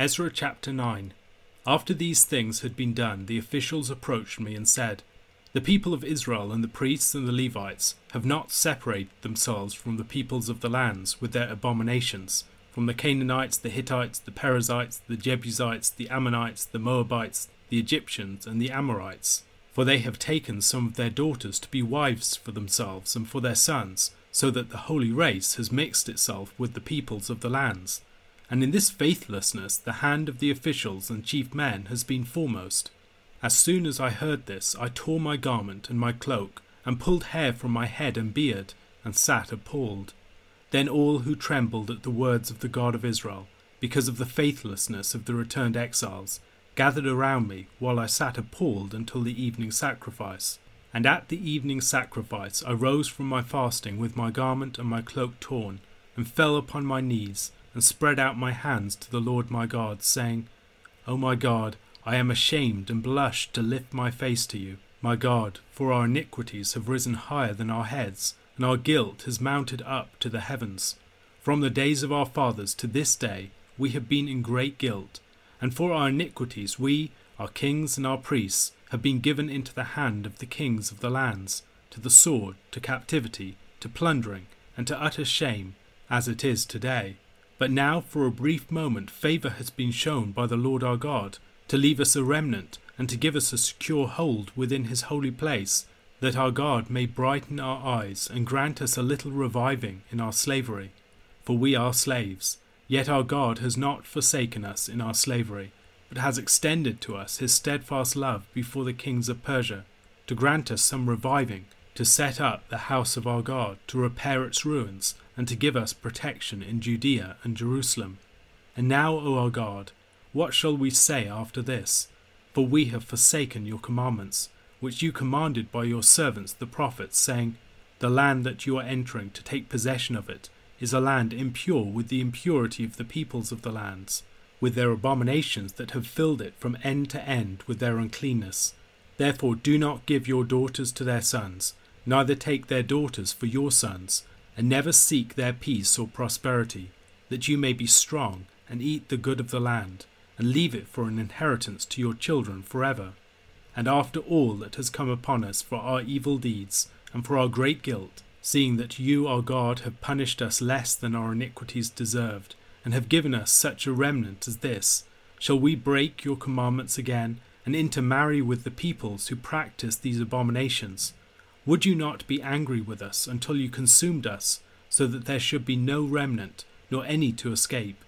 Ezra chapter 9 After these things had been done, the officials approached me and said, The people of Israel and the priests and the Levites have not separated themselves from the peoples of the lands with their abominations, from the Canaanites, the Hittites, the Perizzites, the Jebusites, the Ammonites, the Moabites, the Egyptians, and the Amorites. For they have taken some of their daughters to be wives for themselves and for their sons, so that the holy race has mixed itself with the peoples of the lands and in this faithlessness the hand of the officials and chief men has been foremost. As soon as I heard this, I tore my garment and my cloak, and pulled hair from my head and beard, and sat appalled. Then all who trembled at the words of the God of Israel, because of the faithlessness of the returned exiles, gathered around me while I sat appalled until the evening sacrifice. And at the evening sacrifice I rose from my fasting with my garment and my cloak torn, and fell upon my knees, and spread out my hands to the Lord my God, saying, O my God, I am ashamed and blush to lift my face to you, my God, for our iniquities have risen higher than our heads, and our guilt has mounted up to the heavens. From the days of our fathers to this day we have been in great guilt, and for our iniquities we, our kings and our priests, have been given into the hand of the kings of the lands, to the sword, to captivity, to plundering, and to utter shame, as it is today. But now, for a brief moment, favour has been shown by the Lord our God, to leave us a remnant, and to give us a secure hold within his holy place, that our God may brighten our eyes, and grant us a little reviving in our slavery. For we are slaves, yet our God has not forsaken us in our slavery, but has extended to us his steadfast love before the kings of Persia, to grant us some reviving, to set up the house of our God, to repair its ruins, and to give us protection in Judea and Jerusalem. And now, O our God, what shall we say after this? For we have forsaken your commandments, which you commanded by your servants the prophets, saying, The land that you are entering to take possession of it is a land impure with the impurity of the peoples of the lands, with their abominations that have filled it from end to end with their uncleanness. Therefore do not give your daughters to their sons, neither take their daughters for your sons, and never seek their peace or prosperity, that you may be strong and eat the good of the land, and leave it for an inheritance to your children forever. And after all that has come upon us for our evil deeds and for our great guilt, seeing that you, our God, have punished us less than our iniquities deserved, and have given us such a remnant as this, shall we break your commandments again, and intermarry with the peoples who practice these abominations? Would you not be angry with us until you consumed us, so that there should be no remnant, nor any to escape?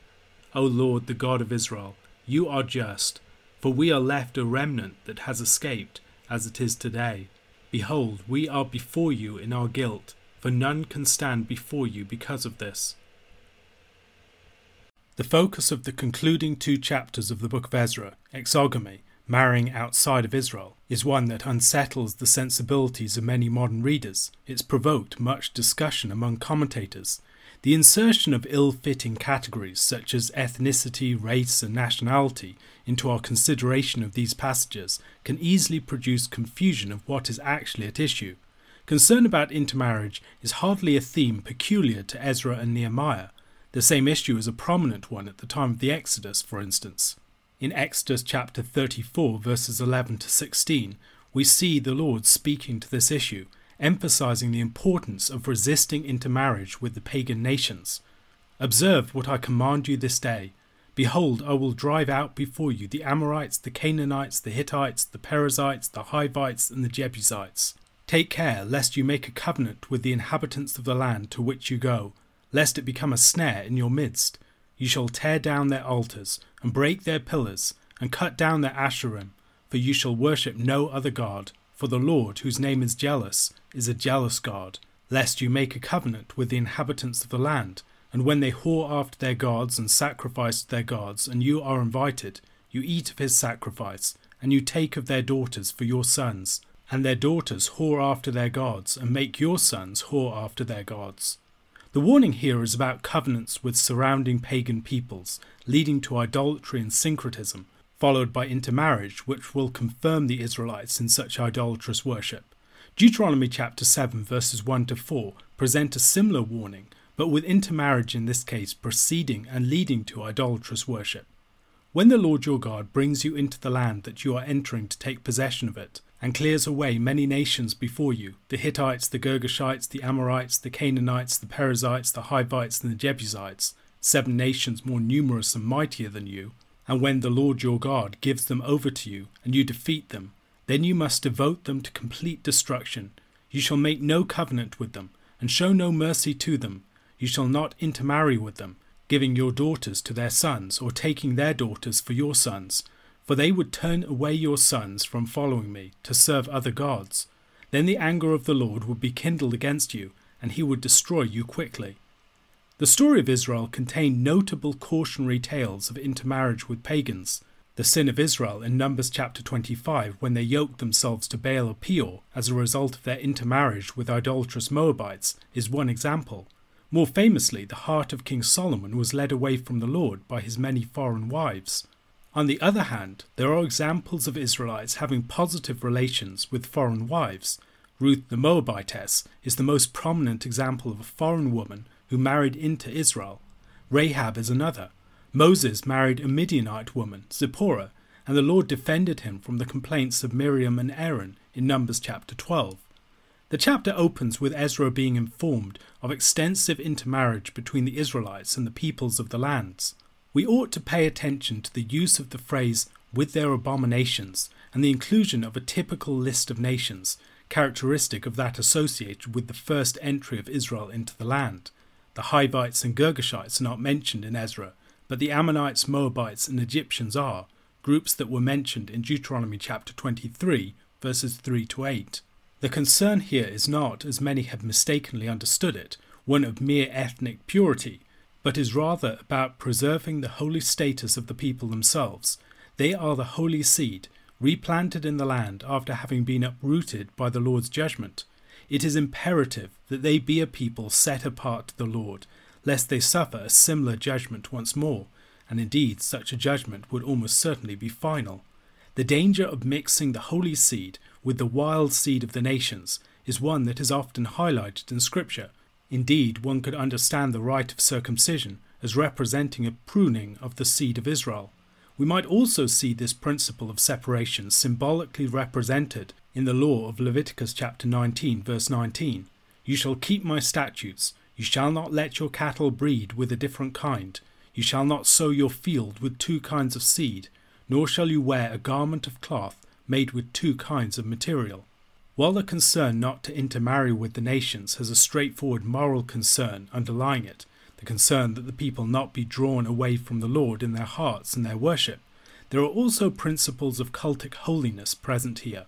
O Lord, the God of Israel, you are just, for we are left a remnant that has escaped, as it is today. Behold, we are before you in our guilt, for none can stand before you because of this. The focus of the concluding two chapters of the book of Ezra, exogamy, marrying outside of Israel, is one that unsettles the sensibilities of many modern readers. It's provoked much discussion among commentators. The insertion of ill fitting categories such as ethnicity, race, and nationality into our consideration of these passages can easily produce confusion of what is actually at issue. Concern about intermarriage is hardly a theme peculiar to Ezra and Nehemiah. The same issue is a prominent one at the time of the Exodus, for instance. In Exodus chapter 34, verses 11 to 16, we see the Lord speaking to this issue, emphasizing the importance of resisting intermarriage with the pagan nations. Observe what I command you this day. Behold, I will drive out before you the Amorites, the Canaanites, the Hittites, the Perizzites, the Hivites, and the Jebusites. Take care lest you make a covenant with the inhabitants of the land to which you go, lest it become a snare in your midst. You shall tear down their altars, and break their pillars, and cut down their asherim, for you shall worship no other God. For the Lord, whose name is jealous, is a jealous God, lest you make a covenant with the inhabitants of the land, and when they whore after their gods and sacrifice to their gods, and you are invited, you eat of his sacrifice, and you take of their daughters for your sons, and their daughters whore after their gods, and make your sons whore after their gods. The warning here is about covenants with surrounding pagan peoples, leading to idolatry and syncretism, followed by intermarriage, which will confirm the Israelites in such idolatrous worship. Deuteronomy chapter 7, verses 1 to 4 present a similar warning, but with intermarriage in this case preceding and leading to idolatrous worship. When the Lord your God brings you into the land that you are entering to take possession of it, and clears away many nations before you the Hittites, the Girgashites, the Amorites, the Canaanites, the Perizzites, the Hivites, and the Jebusites, seven nations more numerous and mightier than you, and when the Lord your God gives them over to you, and you defeat them, then you must devote them to complete destruction. You shall make no covenant with them, and show no mercy to them. You shall not intermarry with them giving your daughters to their sons, or taking their daughters for your sons, for they would turn away your sons from following me to serve other gods. Then the anger of the Lord would be kindled against you, and he would destroy you quickly. The story of Israel contained notable cautionary tales of intermarriage with pagans. The sin of Israel in Numbers chapter 25, when they yoked themselves to Baal of Peor as a result of their intermarriage with idolatrous Moabites, is one example. More famously, the heart of King Solomon was led away from the Lord by his many foreign wives. On the other hand, there are examples of Israelites having positive relations with foreign wives. Ruth the Moabitess is the most prominent example of a foreign woman who married into Israel. Rahab is another. Moses married a Midianite woman, Zipporah, and the Lord defended him from the complaints of Miriam and Aaron in Numbers chapter 12. The chapter opens with Ezra being informed of extensive intermarriage between the Israelites and the peoples of the lands. We ought to pay attention to the use of the phrase with their abominations and the inclusion of a typical list of nations, characteristic of that associated with the first entry of Israel into the land. The Hivites and Girgashites are not mentioned in Ezra, but the Ammonites, Moabites, and Egyptians are, groups that were mentioned in Deuteronomy chapter 23, verses 3 to 8. The concern here is not, as many have mistakenly understood it, one of mere ethnic purity, but is rather about preserving the holy status of the people themselves. They are the holy seed, replanted in the land after having been uprooted by the Lord's judgment. It is imperative that they be a people set apart to the Lord, lest they suffer a similar judgment once more, and indeed such a judgment would almost certainly be final. The danger of mixing the holy seed with the wild seed of the nations is one that is often highlighted in Scripture. Indeed, one could understand the rite of circumcision as representing a pruning of the seed of Israel. We might also see this principle of separation symbolically represented in the law of Leviticus chapter 19, verse 19. You shall keep my statutes. You shall not let your cattle breed with a different kind. You shall not sow your field with two kinds of seed, nor shall you wear a garment of cloth made with two kinds of material. While the concern not to intermarry with the nations has a straightforward moral concern underlying it, the concern that the people not be drawn away from the Lord in their hearts and their worship, there are also principles of cultic holiness present here.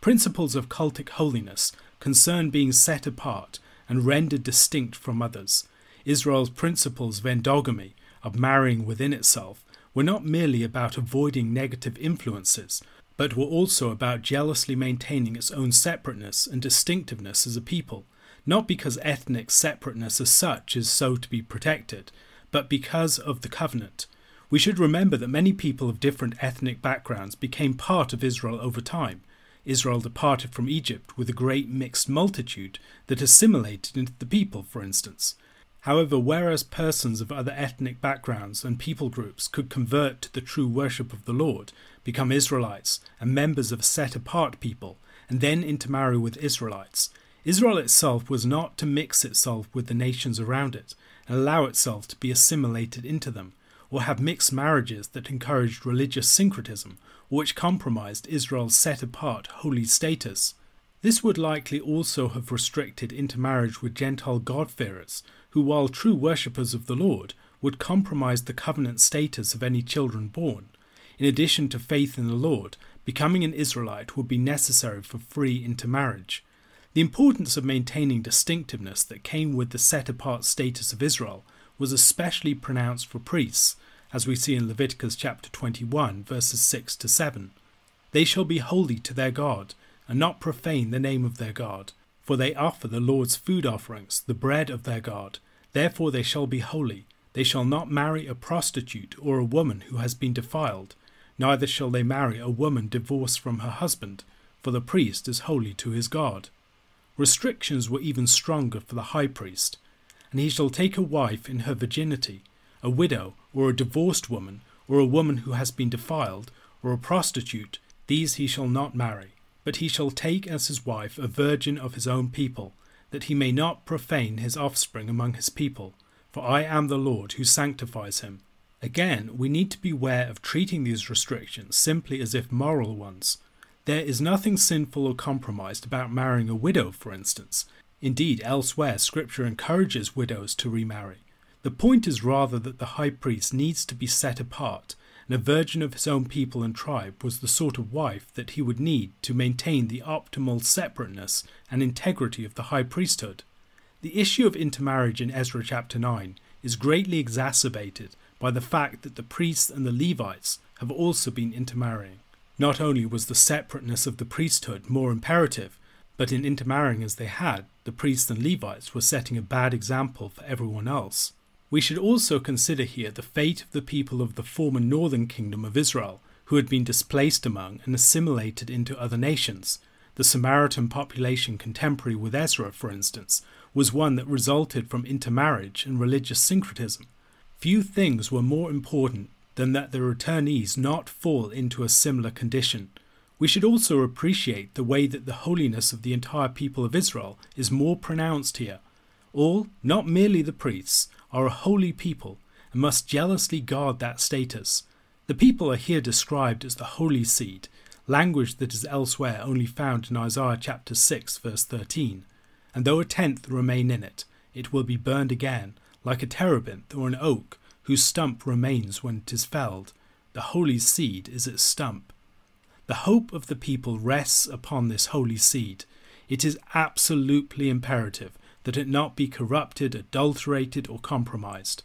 Principles of cultic holiness concern being set apart and rendered distinct from others. Israel's principles of endogamy, of marrying within itself, were not merely about avoiding negative influences, but were also about jealously maintaining its own separateness and distinctiveness as a people, not because ethnic separateness as such is so to be protected, but because of the covenant. We should remember that many people of different ethnic backgrounds became part of Israel over time. Israel departed from Egypt with a great mixed multitude that assimilated into the people, for instance. However, whereas persons of other ethnic backgrounds and people groups could convert to the true worship of the Lord, become Israelites and members of a set apart people, and then intermarry with Israelites, Israel itself was not to mix itself with the nations around it and allow itself to be assimilated into them, or have mixed marriages that encouraged religious syncretism or which compromised Israel's set apart holy status. This would likely also have restricted intermarriage with Gentile God-fearers who, while true worshippers of the Lord, would compromise the covenant status of any children born. In addition to faith in the Lord, becoming an Israelite would be necessary for free intermarriage. The importance of maintaining distinctiveness that came with the set apart status of Israel was especially pronounced for priests, as we see in Leviticus chapter 21, verses 6 to 7. They shall be holy to their God, and not profane the name of their God, for they offer the Lord's food offerings, the bread of their God. Therefore they shall be holy. They shall not marry a prostitute or a woman who has been defiled, neither shall they marry a woman divorced from her husband, for the priest is holy to his God. Restrictions were even stronger for the high priest, and he shall take a wife in her virginity, a widow or a divorced woman, or a woman who has been defiled, or a prostitute, these he shall not marry, but he shall take as his wife a virgin of his own people, that he may not profane his offspring among his people, for I am the Lord who sanctifies him. Again, we need to beware of treating these restrictions simply as if moral ones. There is nothing sinful or compromised about marrying a widow, for instance. Indeed, elsewhere, Scripture encourages widows to remarry. The point is rather that the high priest needs to be set apart, and a virgin of his own people and tribe was the sort of wife that he would need to maintain the optimal separateness and integrity of the high priesthood. The issue of intermarriage in Ezra chapter 9 is greatly exacerbated by the fact that the priests and the Levites have also been intermarrying. Not only was the separateness of the priesthood more imperative, but in intermarrying as they had, the priests and Levites were setting a bad example for everyone else. We should also consider here the fate of the people of the former northern kingdom of Israel, who had been displaced among and assimilated into other nations. The Samaritan population contemporary with Ezra, for instance, was one that resulted from intermarriage and religious syncretism. Few things were more important than that the returnees not fall into a similar condition. We should also appreciate the way that the holiness of the entire people of Israel is more pronounced here. All, not merely the priests, are a holy people and must jealously guard that status. The people are here described as the holy seed, language that is elsewhere only found in Isaiah chapter 6 verse 13. And though a tenth remain in it, it will be burned again, like a terebinth or an oak, whose stump remains when it is felled. The holy seed is its stump. The hope of the people rests upon this holy seed. It is absolutely imperative that it not be corrupted, adulterated, or compromised.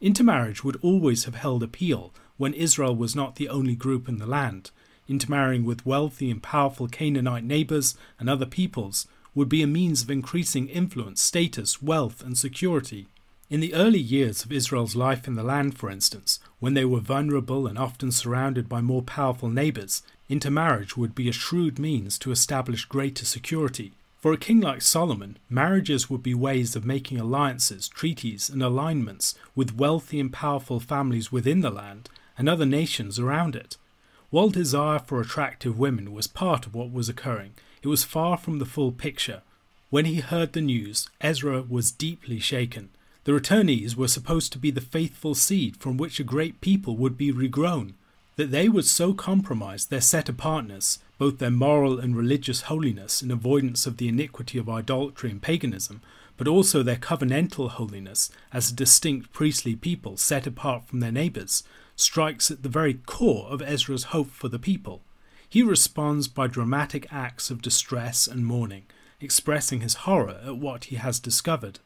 Intermarriage would always have held appeal when Israel was not the only group in the land. Intermarrying with wealthy and powerful Canaanite neighbors and other peoples would be a means of increasing influence, status, wealth, and security. In the early years of Israel's life in the land, for instance, when they were vulnerable and often surrounded by more powerful neighbors, intermarriage would be a shrewd means to establish greater security. For a king like Solomon, marriages would be ways of making alliances, treaties, and alignments with wealthy and powerful families within the land and other nations around it. While desire for attractive women was part of what was occurring, it was far from the full picture. When he heard the news, Ezra was deeply shaken. The returnees were supposed to be the faithful seed from which a great people would be regrown. That they would so compromise their set apartness both their moral and religious holiness in avoidance of the iniquity of idolatry and paganism, but also their covenantal holiness as a distinct priestly people set apart from their neighbours, strikes at the very core of Ezra's hope for the people. He responds by dramatic acts of distress and mourning, expressing his horror at what he has discovered.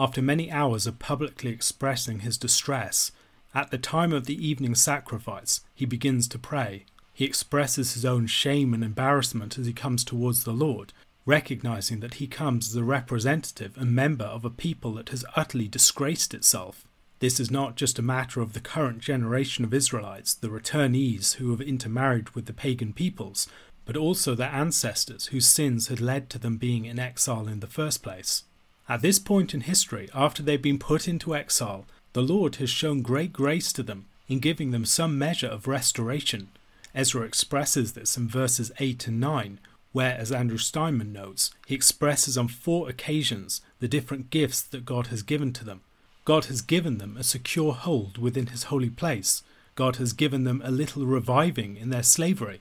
After many hours of publicly expressing his distress, at the time of the evening sacrifice, he begins to pray, he expresses his own shame and embarrassment as he comes towards the Lord, recognizing that he comes as a representative and member of a people that has utterly disgraced itself. This is not just a matter of the current generation of Israelites, the returnees who have intermarried with the pagan peoples, but also their ancestors whose sins had led to them being in exile in the first place. At this point in history, after they've been put into exile, the Lord has shown great grace to them in giving them some measure of restoration. Ezra expresses this in verses 8 and 9, where, as Andrew Steinmann notes, he expresses on four occasions the different gifts that God has given to them. God has given them a secure hold within his holy place. God has given them a little reviving in their slavery.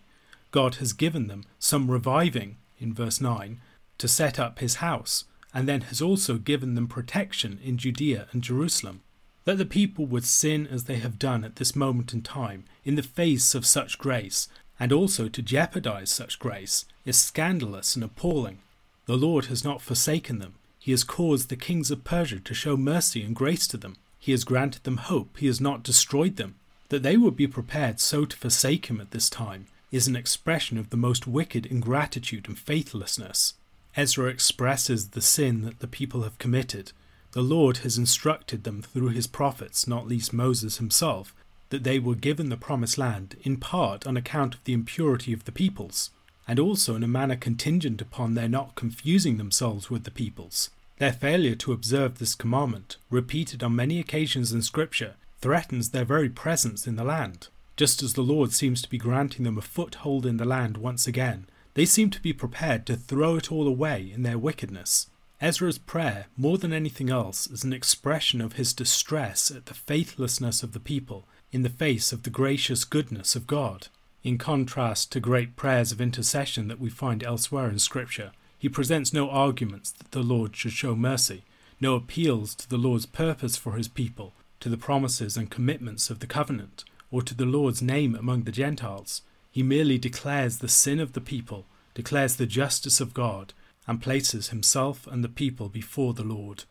God has given them some reviving, in verse 9, to set up his house, and then has also given them protection in Judea and Jerusalem. That the people would sin as they have done at this moment in time, in the face of such grace, and also to jeopardize such grace, is scandalous and appalling. The Lord has not forsaken them. He has caused the kings of Persia to show mercy and grace to them. He has granted them hope. He has not destroyed them. That they would be prepared so to forsake him at this time is an expression of the most wicked ingratitude and faithlessness. Ezra expresses the sin that the people have committed the Lord has instructed them through his prophets, not least Moses himself, that they were given the promised land in part on account of the impurity of the peoples, and also in a manner contingent upon their not confusing themselves with the peoples. Their failure to observe this commandment, repeated on many occasions in Scripture, threatens their very presence in the land. Just as the Lord seems to be granting them a foothold in the land once again, they seem to be prepared to throw it all away in their wickedness. Ezra's prayer, more than anything else, is an expression of his distress at the faithlessness of the people in the face of the gracious goodness of God. In contrast to great prayers of intercession that we find elsewhere in Scripture, he presents no arguments that the Lord should show mercy, no appeals to the Lord's purpose for his people, to the promises and commitments of the covenant, or to the Lord's name among the Gentiles. He merely declares the sin of the people, declares the justice of God, and places himself and the people before the Lord.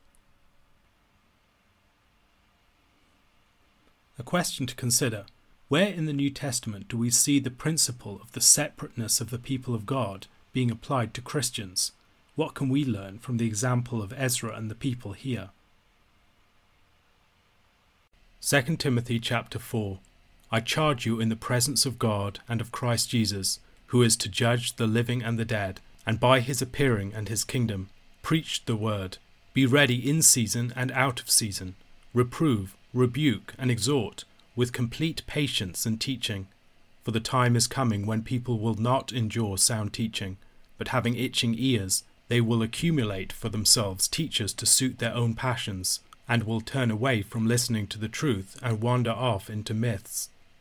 A question to consider where in the New Testament do we see the principle of the separateness of the people of God being applied to Christians? What can we learn from the example of Ezra and the people here? 2 Timothy chapter 4 I charge you in the presence of God and of Christ Jesus, who is to judge the living and the dead, and by his appearing and his kingdom, preach the word. Be ready in season and out of season. Reprove, rebuke, and exhort with complete patience and teaching. For the time is coming when people will not endure sound teaching, but having itching ears, they will accumulate for themselves teachers to suit their own passions, and will turn away from listening to the truth and wander off into myths.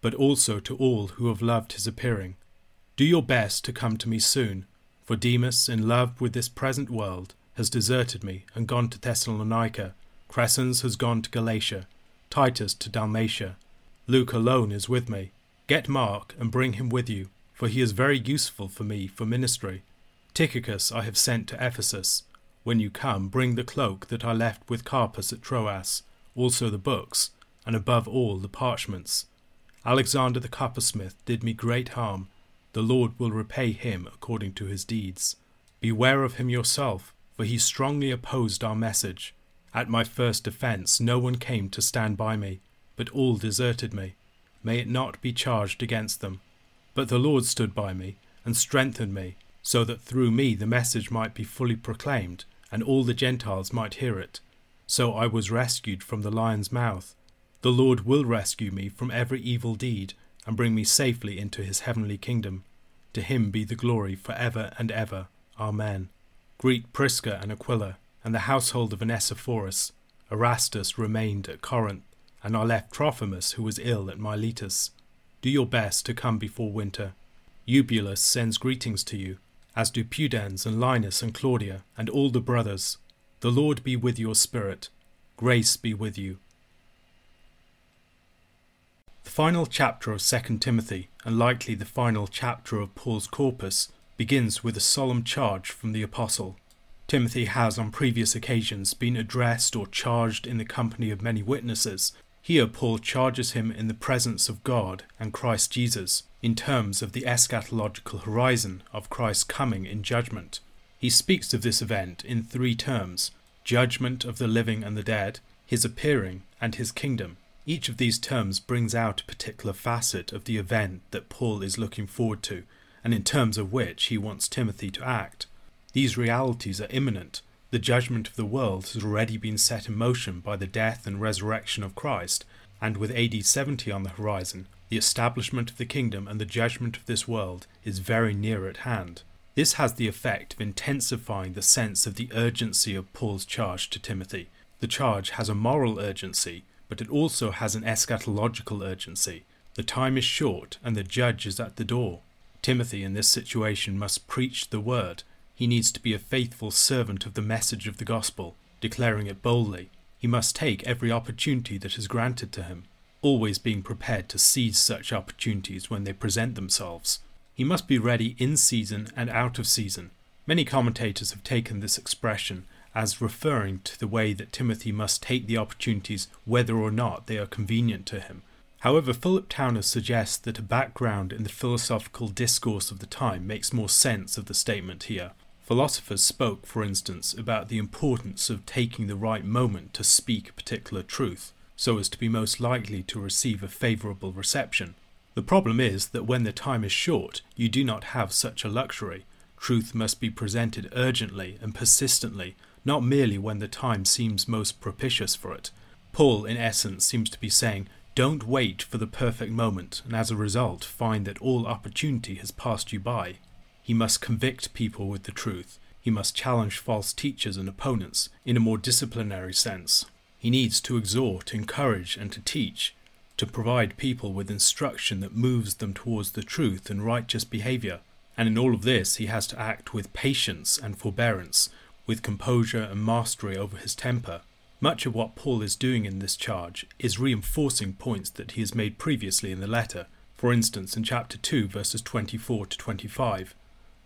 but also to all who have loved his appearing. Do your best to come to me soon, for Demas, in love with this present world, has deserted me and gone to Thessalonica. Crescens has gone to Galatia, Titus to Dalmatia. Luke alone is with me. Get Mark and bring him with you, for he is very useful for me for ministry. Tychicus I have sent to Ephesus. When you come, bring the cloak that I left with Carpus at Troas, also the books, and above all the parchments. Alexander the coppersmith did me great harm. The Lord will repay him according to his deeds. Beware of him yourself, for he strongly opposed our message. At my first defence no one came to stand by me, but all deserted me. May it not be charged against them. But the Lord stood by me, and strengthened me, so that through me the message might be fully proclaimed, and all the Gentiles might hear it. So I was rescued from the lion's mouth. The Lord will rescue me from every evil deed and bring me safely into his heavenly kingdom. To him be the glory for ever and ever. Amen. Greet Prisca and Aquila, and the household of Onesiphorus. Erastus remained at Corinth, and I left Trophimus, who was ill at Miletus. Do your best to come before winter. Eubulus sends greetings to you, as do Pudens and Linus and Claudia, and all the brothers. The Lord be with your spirit. Grace be with you. The final chapter of 2 Timothy, and likely the final chapter of Paul's corpus, begins with a solemn charge from the Apostle. Timothy has on previous occasions been addressed or charged in the company of many witnesses. Here, Paul charges him in the presence of God and Christ Jesus, in terms of the eschatological horizon of Christ's coming in judgment. He speaks of this event in three terms judgment of the living and the dead, his appearing, and his kingdom. Each of these terms brings out a particular facet of the event that Paul is looking forward to, and in terms of which he wants Timothy to act. These realities are imminent. The judgment of the world has already been set in motion by the death and resurrection of Christ, and with AD 70 on the horizon, the establishment of the kingdom and the judgment of this world is very near at hand. This has the effect of intensifying the sense of the urgency of Paul's charge to Timothy. The charge has a moral urgency, but it also has an eschatological urgency. The time is short, and the judge is at the door. Timothy, in this situation, must preach the word. He needs to be a faithful servant of the message of the gospel, declaring it boldly. He must take every opportunity that is granted to him, always being prepared to seize such opportunities when they present themselves. He must be ready in season and out of season. Many commentators have taken this expression as referring to the way that Timothy must take the opportunities whether or not they are convenient to him. However, Philip Towner suggests that a background in the philosophical discourse of the time makes more sense of the statement here. Philosophers spoke, for instance, about the importance of taking the right moment to speak a particular truth, so as to be most likely to receive a favourable reception. The problem is that when the time is short, you do not have such a luxury. Truth must be presented urgently and persistently, not merely when the time seems most propitious for it. Paul, in essence, seems to be saying, don't wait for the perfect moment, and as a result, find that all opportunity has passed you by. He must convict people with the truth. He must challenge false teachers and opponents in a more disciplinary sense. He needs to exhort, encourage, and to teach, to provide people with instruction that moves them towards the truth and righteous behavior. And in all of this, he has to act with patience and forbearance, with composure and mastery over his temper. Much of what Paul is doing in this charge is reinforcing points that he has made previously in the letter, for instance in chapter 2, verses 24 to 25.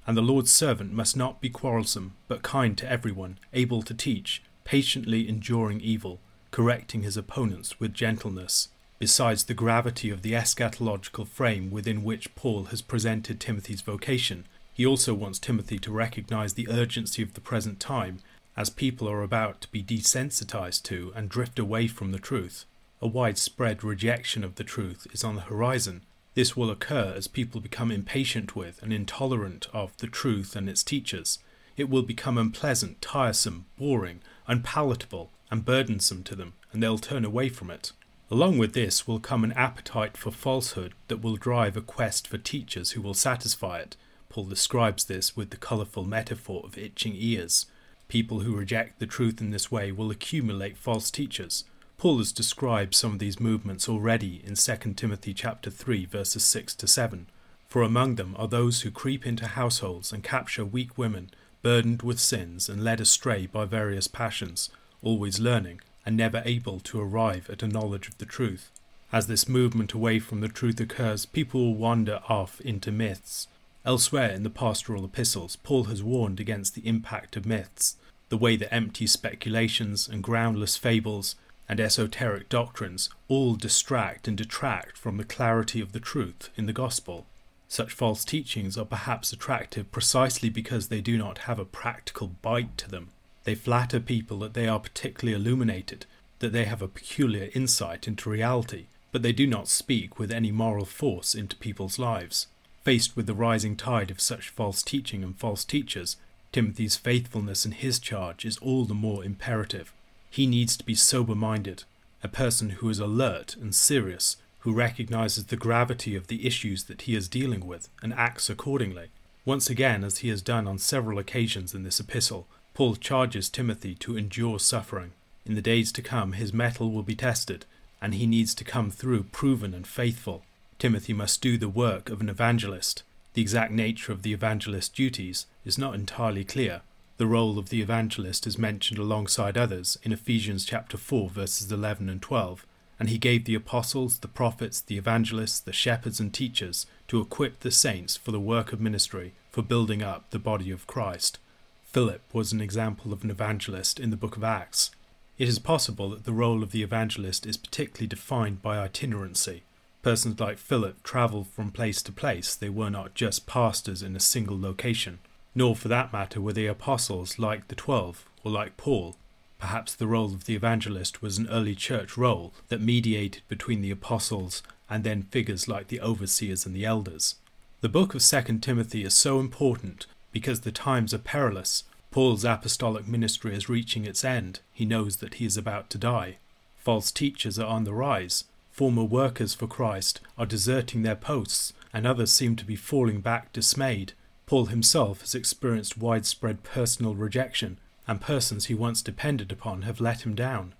And the Lord's servant must not be quarrelsome, but kind to everyone, able to teach, patiently enduring evil, correcting his opponents with gentleness. Besides the gravity of the eschatological frame within which Paul has presented Timothy's vocation, he also wants Timothy to recognize the urgency of the present time as people are about to be desensitized to and drift away from the truth. A widespread rejection of the truth is on the horizon. This will occur as people become impatient with and intolerant of the truth and its teachers. It will become unpleasant, tiresome, boring, unpalatable, and burdensome to them, and they'll turn away from it. Along with this will come an appetite for falsehood that will drive a quest for teachers who will satisfy it, Paul describes this with the colourful metaphor of itching ears. People who reject the truth in this way will accumulate false teachers. Paul has described some of these movements already in 2 Timothy chapter 3 verses 6 to 7. For among them are those who creep into households and capture weak women, burdened with sins and led astray by various passions, always learning and never able to arrive at a knowledge of the truth. As this movement away from the truth occurs, people will wander off into myths, Elsewhere in the pastoral epistles, Paul has warned against the impact of myths, the way that empty speculations and groundless fables and esoteric doctrines all distract and detract from the clarity of the truth in the gospel. Such false teachings are perhaps attractive precisely because they do not have a practical bite to them. They flatter people that they are particularly illuminated, that they have a peculiar insight into reality, but they do not speak with any moral force into people's lives. Faced with the rising tide of such false teaching and false teachers, Timothy's faithfulness in his charge is all the more imperative. He needs to be sober minded, a person who is alert and serious, who recognizes the gravity of the issues that he is dealing with and acts accordingly. Once again, as he has done on several occasions in this epistle, Paul charges Timothy to endure suffering. In the days to come, his mettle will be tested, and he needs to come through proven and faithful. Timothy must do the work of an evangelist. The exact nature of the evangelist's duties is not entirely clear. The role of the evangelist is mentioned alongside others in Ephesians chapter 4 verses 11 and 12, and he gave the apostles, the prophets, the evangelists, the shepherds and teachers to equip the saints for the work of ministry, for building up the body of Christ. Philip was an example of an evangelist in the book of Acts. It is possible that the role of the evangelist is particularly defined by itinerancy. Persons like Philip travelled from place to place, they were not just pastors in a single location. Nor, for that matter, were they apostles like the Twelve, or like Paul. Perhaps the role of the evangelist was an early church role that mediated between the apostles and then figures like the overseers and the elders. The book of 2 Timothy is so important because the times are perilous. Paul's apostolic ministry is reaching its end. He knows that he is about to die. False teachers are on the rise. Former workers for Christ are deserting their posts, and others seem to be falling back dismayed. Paul himself has experienced widespread personal rejection, and persons he once depended upon have let him down.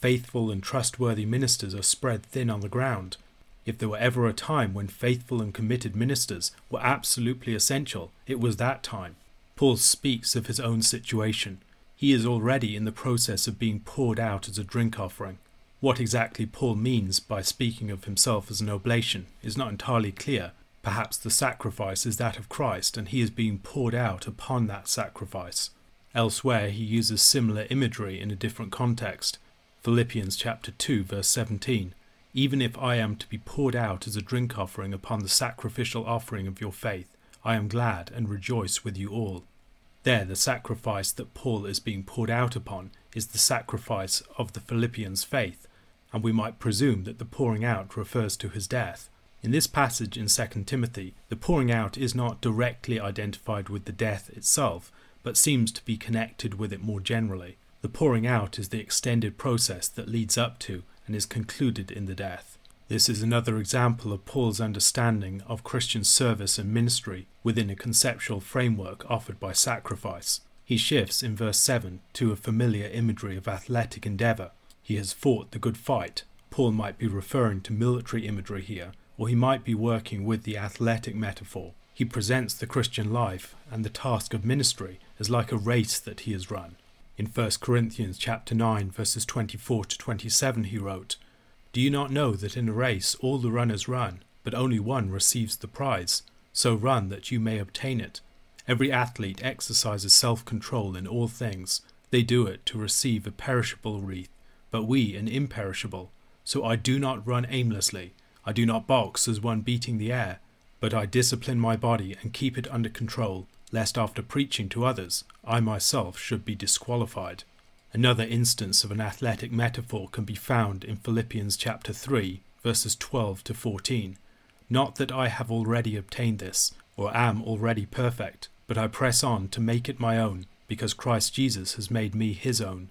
Faithful and trustworthy ministers are spread thin on the ground. If there were ever a time when faithful and committed ministers were absolutely essential, it was that time. Paul speaks of his own situation. He is already in the process of being poured out as a drink offering. What exactly Paul means by speaking of himself as an oblation is not entirely clear. Perhaps the sacrifice is that of Christ and he is being poured out upon that sacrifice. Elsewhere he uses similar imagery in a different context. Philippians chapter 2 verse 17. Even if I am to be poured out as a drink offering upon the sacrificial offering of your faith, I am glad and rejoice with you all. There, the sacrifice that Paul is being poured out upon is the sacrifice of the Philippians' faith, and we might presume that the pouring out refers to his death. In this passage in 2 Timothy, the pouring out is not directly identified with the death itself, but seems to be connected with it more generally. The pouring out is the extended process that leads up to and is concluded in the death. This is another example of Paul's understanding of Christian service and ministry within a conceptual framework offered by sacrifice. He shifts in verse 7 to a familiar imagery of athletic endeavour. He has fought the good fight. Paul might be referring to military imagery here, or he might be working with the athletic metaphor. He presents the Christian life and the task of ministry as like a race that he has run. In 1 Corinthians chapter 9 verses 24 to 27 he wrote, Do you not know that in a race all the runners run, but only one receives the prize? So run that you may obtain it. Every athlete exercises self-control in all things. They do it to receive a perishable wreath, but we an imperishable. So I do not run aimlessly. I do not box as one beating the air, but I discipline my body and keep it under control, lest after preaching to others, I myself should be disqualified. Another instance of an athletic metaphor can be found in Philippians chapter 3, verses 12 to 14. Not that I have already obtained this, or am already perfect, but I press on to make it my own, because Christ Jesus has made me his own.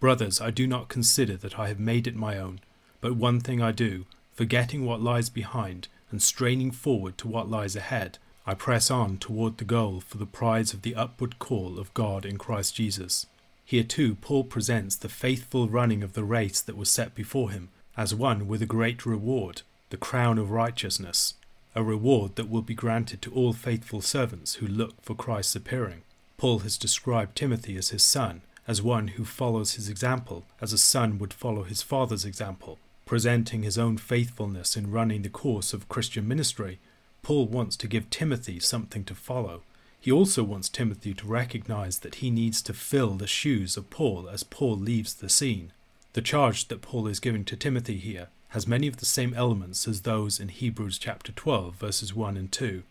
Brothers, I do not consider that I have made it my own, but one thing I do, forgetting what lies behind, and straining forward to what lies ahead, I press on toward the goal for the prize of the upward call of God in Christ Jesus. Here too, Paul presents the faithful running of the race that was set before him as one with a great reward, the crown of righteousness, a reward that will be granted to all faithful servants who look for Christ's appearing. Paul has described Timothy as his son, as one who follows his example, as a son would follow his father's example, presenting his own faithfulness in running the course of Christian ministry Paul wants to give Timothy something to follow. He also wants Timothy to recognize that he needs to fill the shoes of Paul as Paul leaves the scene. The charge that Paul is giving to Timothy here has many of the same elements as those in Hebrews chapter 12 verses 1 and 2.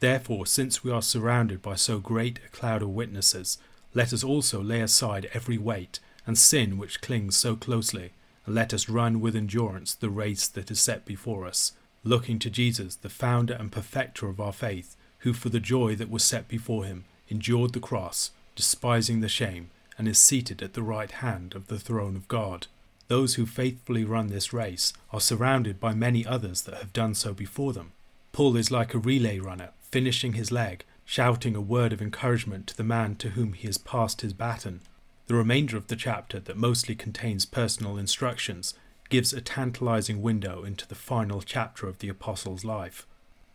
Therefore, since we are surrounded by so great a cloud of witnesses, let us also lay aside every weight and sin which clings so closely, and let us run with endurance the race that is set before us looking to Jesus, the founder and perfecter of our faith, who for the joy that was set before him endured the cross, despising the shame, and is seated at the right hand of the throne of God. Those who faithfully run this race are surrounded by many others that have done so before them. Paul is like a relay runner, finishing his leg, shouting a word of encouragement to the man to whom he has passed his baton. The remainder of the chapter, that mostly contains personal instructions, gives a tantalizing window into the final chapter of the Apostle's life.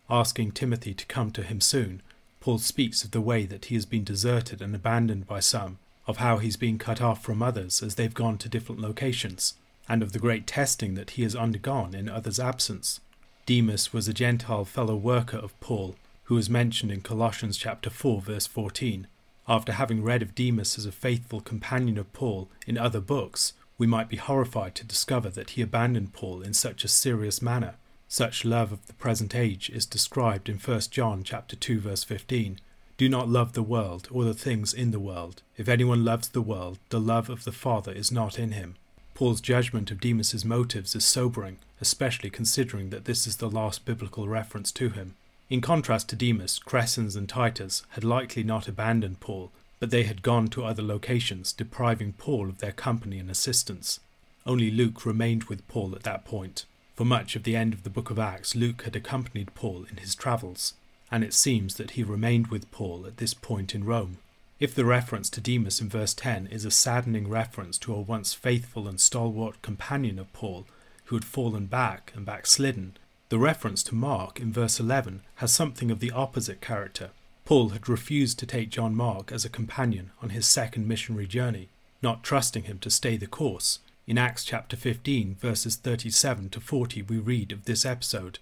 Asking Timothy to come to him soon, Paul speaks of the way that he has been deserted and abandoned by some, of how he's been cut off from others as they've gone to different locations, and of the great testing that he has undergone in others' absence. Demas was a Gentile fellow worker of Paul, who is mentioned in Colossians chapter 4 verse 14. After having read of Demas as a faithful companion of Paul in other books, we might be horrified to discover that he abandoned Paul in such a serious manner. Such love of the present age is described in 1 John chapter 2 verse 15. Do not love the world or the things in the world. If anyone loves the world, the love of the Father is not in him. Paul's judgment of Demas's motives is sobering, especially considering that this is the last biblical reference to him. In contrast to Demas, Crescens and Titus had likely not abandoned Paul, but they had gone to other locations, depriving Paul of their company and assistance. Only Luke remained with Paul at that point. For much of the end of the book of Acts, Luke had accompanied Paul in his travels, and it seems that he remained with Paul at this point in Rome. If the reference to Demas in verse 10 is a saddening reference to a once faithful and stalwart companion of Paul who had fallen back and backslidden, the reference to Mark in verse 11 has something of the opposite character. Paul had refused to take John Mark as a companion on his second missionary journey, not trusting him to stay the course. In Acts chapter 15, verses 37 to 40, we read of this episode.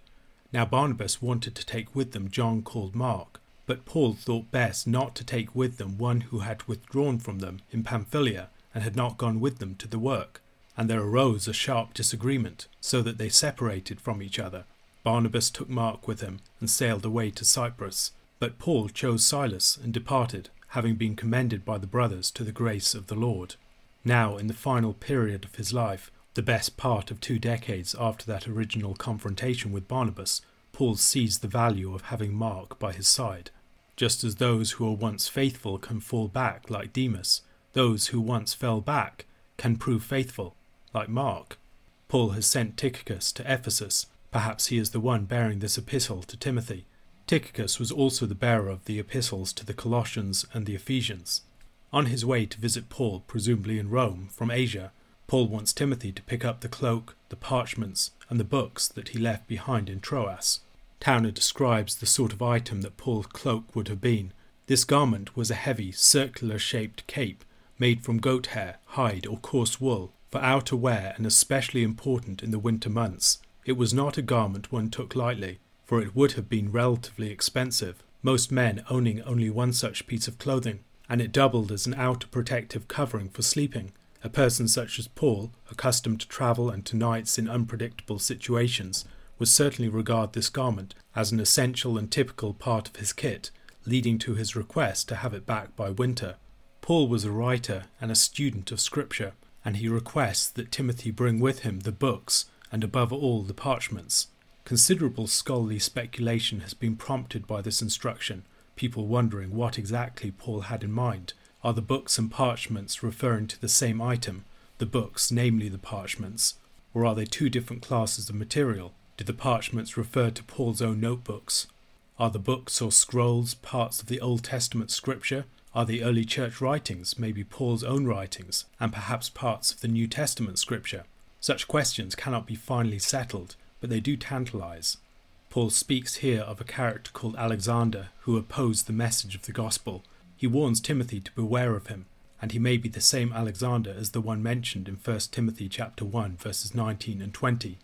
Now Barnabas wanted to take with them John called Mark, but Paul thought best not to take with them one who had withdrawn from them in Pamphylia and had not gone with them to the work. and there arose a sharp disagreement, so that they separated from each other. Barnabas took Mark with him and sailed away to Cyprus, but Paul chose Silas and departed, having been commended by the brothers to the grace of the Lord. Now, in the final period of his life, the best part of two decades after that original confrontation with Barnabas, Paul sees the value of having Mark by his side. Just as those who are once faithful can fall back like Demas, those who once fell back can prove faithful, like Mark. Paul has sent Tychicus to Ephesus. Perhaps he is the one bearing this epistle to Timothy. Tychicus was also the bearer of the epistles to the Colossians and the Ephesians. On his way to visit Paul, presumably in Rome, from Asia, Paul wants Timothy to pick up the cloak, the parchments, and the books that he left behind in Troas. Towner describes the sort of item that Paul's cloak would have been. This garment was a heavy, circular shaped cape made from goat hair, hide, or coarse wool, for outer wear and especially important in the winter months. It was not a garment one took lightly, for it would have been relatively expensive, most men owning only one such piece of clothing, and it doubled as an outer protective covering for sleeping. A person such as Paul, accustomed to travel and to nights in unpredictable situations, would certainly regard this garment as an essential and typical part of his kit, leading to his request to have it back by winter. Paul was a writer and a student of Scripture, and he requests that Timothy bring with him the books and above all the parchments. Considerable scholarly speculation has been prompted by this instruction, people wondering what exactly Paul had in mind. Are the books and parchments referring to the same item, the books, namely the parchments, or are they two different classes of material? Do the parchments refer to Paul's own notebooks? Are the books or scrolls parts of the Old Testament scripture? Are the early church writings maybe Paul's own writings, and perhaps parts of the New Testament scripture? Such questions cannot be finally settled, but they do tantalize. Paul speaks here of a character called Alexander who opposed the message of the gospel he warns Timothy to beware of him, and he may be the same Alexander as the one mentioned in 1 Timothy chapter 1 verses 19 and 20.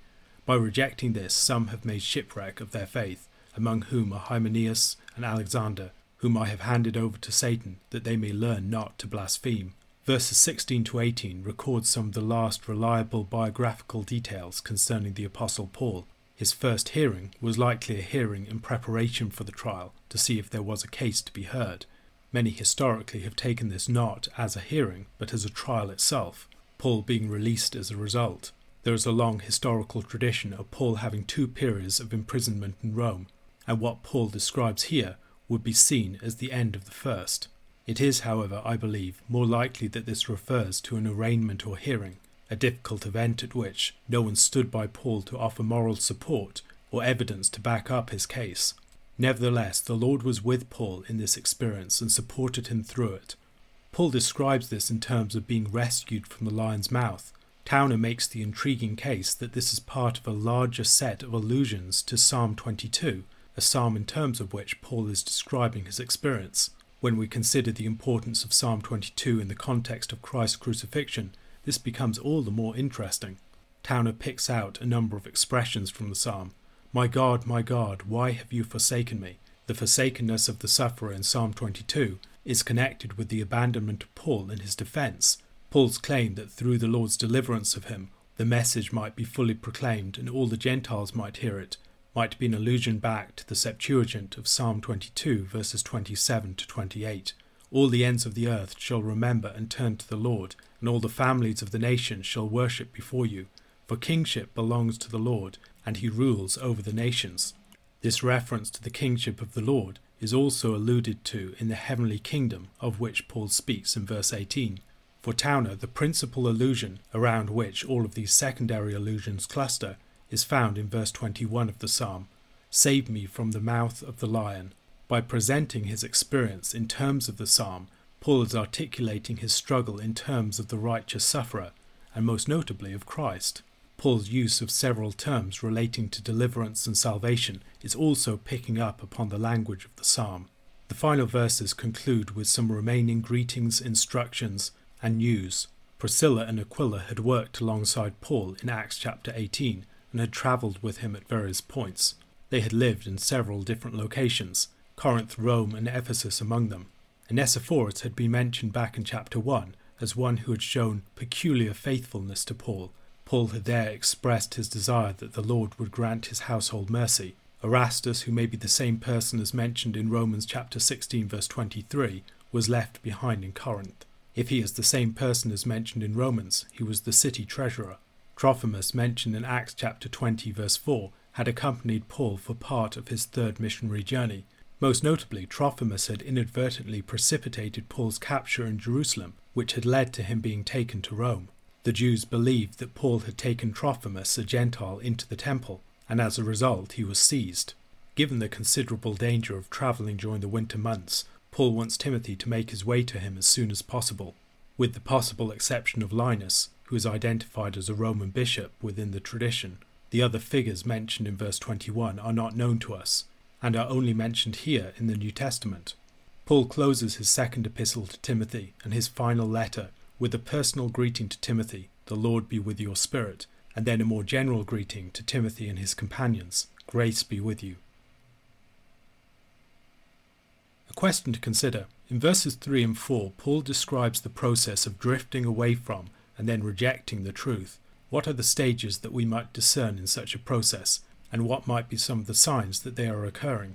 By rejecting this, some have made shipwreck of their faith, among whom are Hymenaeus and Alexander, whom I have handed over to Satan, that they may learn not to blaspheme. Verses 16 to 18 record some of the last reliable biographical details concerning the Apostle Paul. His first hearing was likely a hearing in preparation for the trial to see if there was a case to be heard. Many historically have taken this not as a hearing, but as a trial itself, Paul being released as a result. There is a long historical tradition of Paul having two periods of imprisonment in Rome, and what Paul describes here would be seen as the end of the first. It is, however, I believe, more likely that this refers to an arraignment or hearing, a difficult event at which no one stood by Paul to offer moral support or evidence to back up his case. Nevertheless, the Lord was with Paul in this experience and supported him through it. Paul describes this in terms of being rescued from the lion's mouth. Towner makes the intriguing case that this is part of a larger set of allusions to Psalm 22, a psalm in terms of which Paul is describing his experience. When we consider the importance of Psalm 22 in the context of Christ's crucifixion, this becomes all the more interesting. Towner picks out a number of expressions from the psalm, my God, my God, why have you forsaken me? The forsakenness of the sufferer in Psalm 22 is connected with the abandonment of Paul in his defense. Paul's claim that through the Lord's deliverance of him, the message might be fully proclaimed and all the Gentiles might hear it, might be an allusion back to the Septuagint of Psalm 22, verses 27 to 28. All the ends of the earth shall remember and turn to the Lord, and all the families of the nations shall worship before you. For kingship belongs to the Lord, and he rules over the nations. This reference to the kingship of the Lord is also alluded to in the heavenly kingdom of which Paul speaks in verse 18. For Towner, the principal allusion around which all of these secondary allusions cluster is found in verse 21 of the psalm Save me from the mouth of the lion. By presenting his experience in terms of the psalm, Paul is articulating his struggle in terms of the righteous sufferer, and most notably of Christ. Paul's use of several terms relating to deliverance and salvation is also picking up upon the language of the psalm. The final verses conclude with some remaining greetings, instructions, and news. Priscilla and Aquila had worked alongside Paul in Acts chapter 18 and had travelled with him at various points. They had lived in several different locations, Corinth, Rome, and Ephesus among them. Onesiphorus had been mentioned back in chapter 1 as one who had shown peculiar faithfulness to Paul. Paul had there expressed his desire that the Lord would grant his household mercy. Erastus, who may be the same person as mentioned in Romans chapter 16 verse 23, was left behind in Corinth. If he is the same person as mentioned in Romans, he was the city treasurer. Trophimus, mentioned in Acts chapter 20 verse 4, had accompanied Paul for part of his third missionary journey. Most notably, Trophimus had inadvertently precipitated Paul's capture in Jerusalem, which had led to him being taken to Rome. The Jews believed that Paul had taken Trophimus, a Gentile, into the temple, and as a result he was seized. Given the considerable danger of travelling during the winter months, Paul wants Timothy to make his way to him as soon as possible. With the possible exception of Linus, who is identified as a Roman bishop within the tradition, the other figures mentioned in verse 21 are not known to us, and are only mentioned here in the New Testament. Paul closes his second epistle to Timothy and his final letter with a personal greeting to Timothy, the Lord be with your spirit, and then a more general greeting to Timothy and his companions, grace be with you. A question to consider. In verses 3 and 4, Paul describes the process of drifting away from and then rejecting the truth. What are the stages that we might discern in such a process, and what might be some of the signs that they are occurring?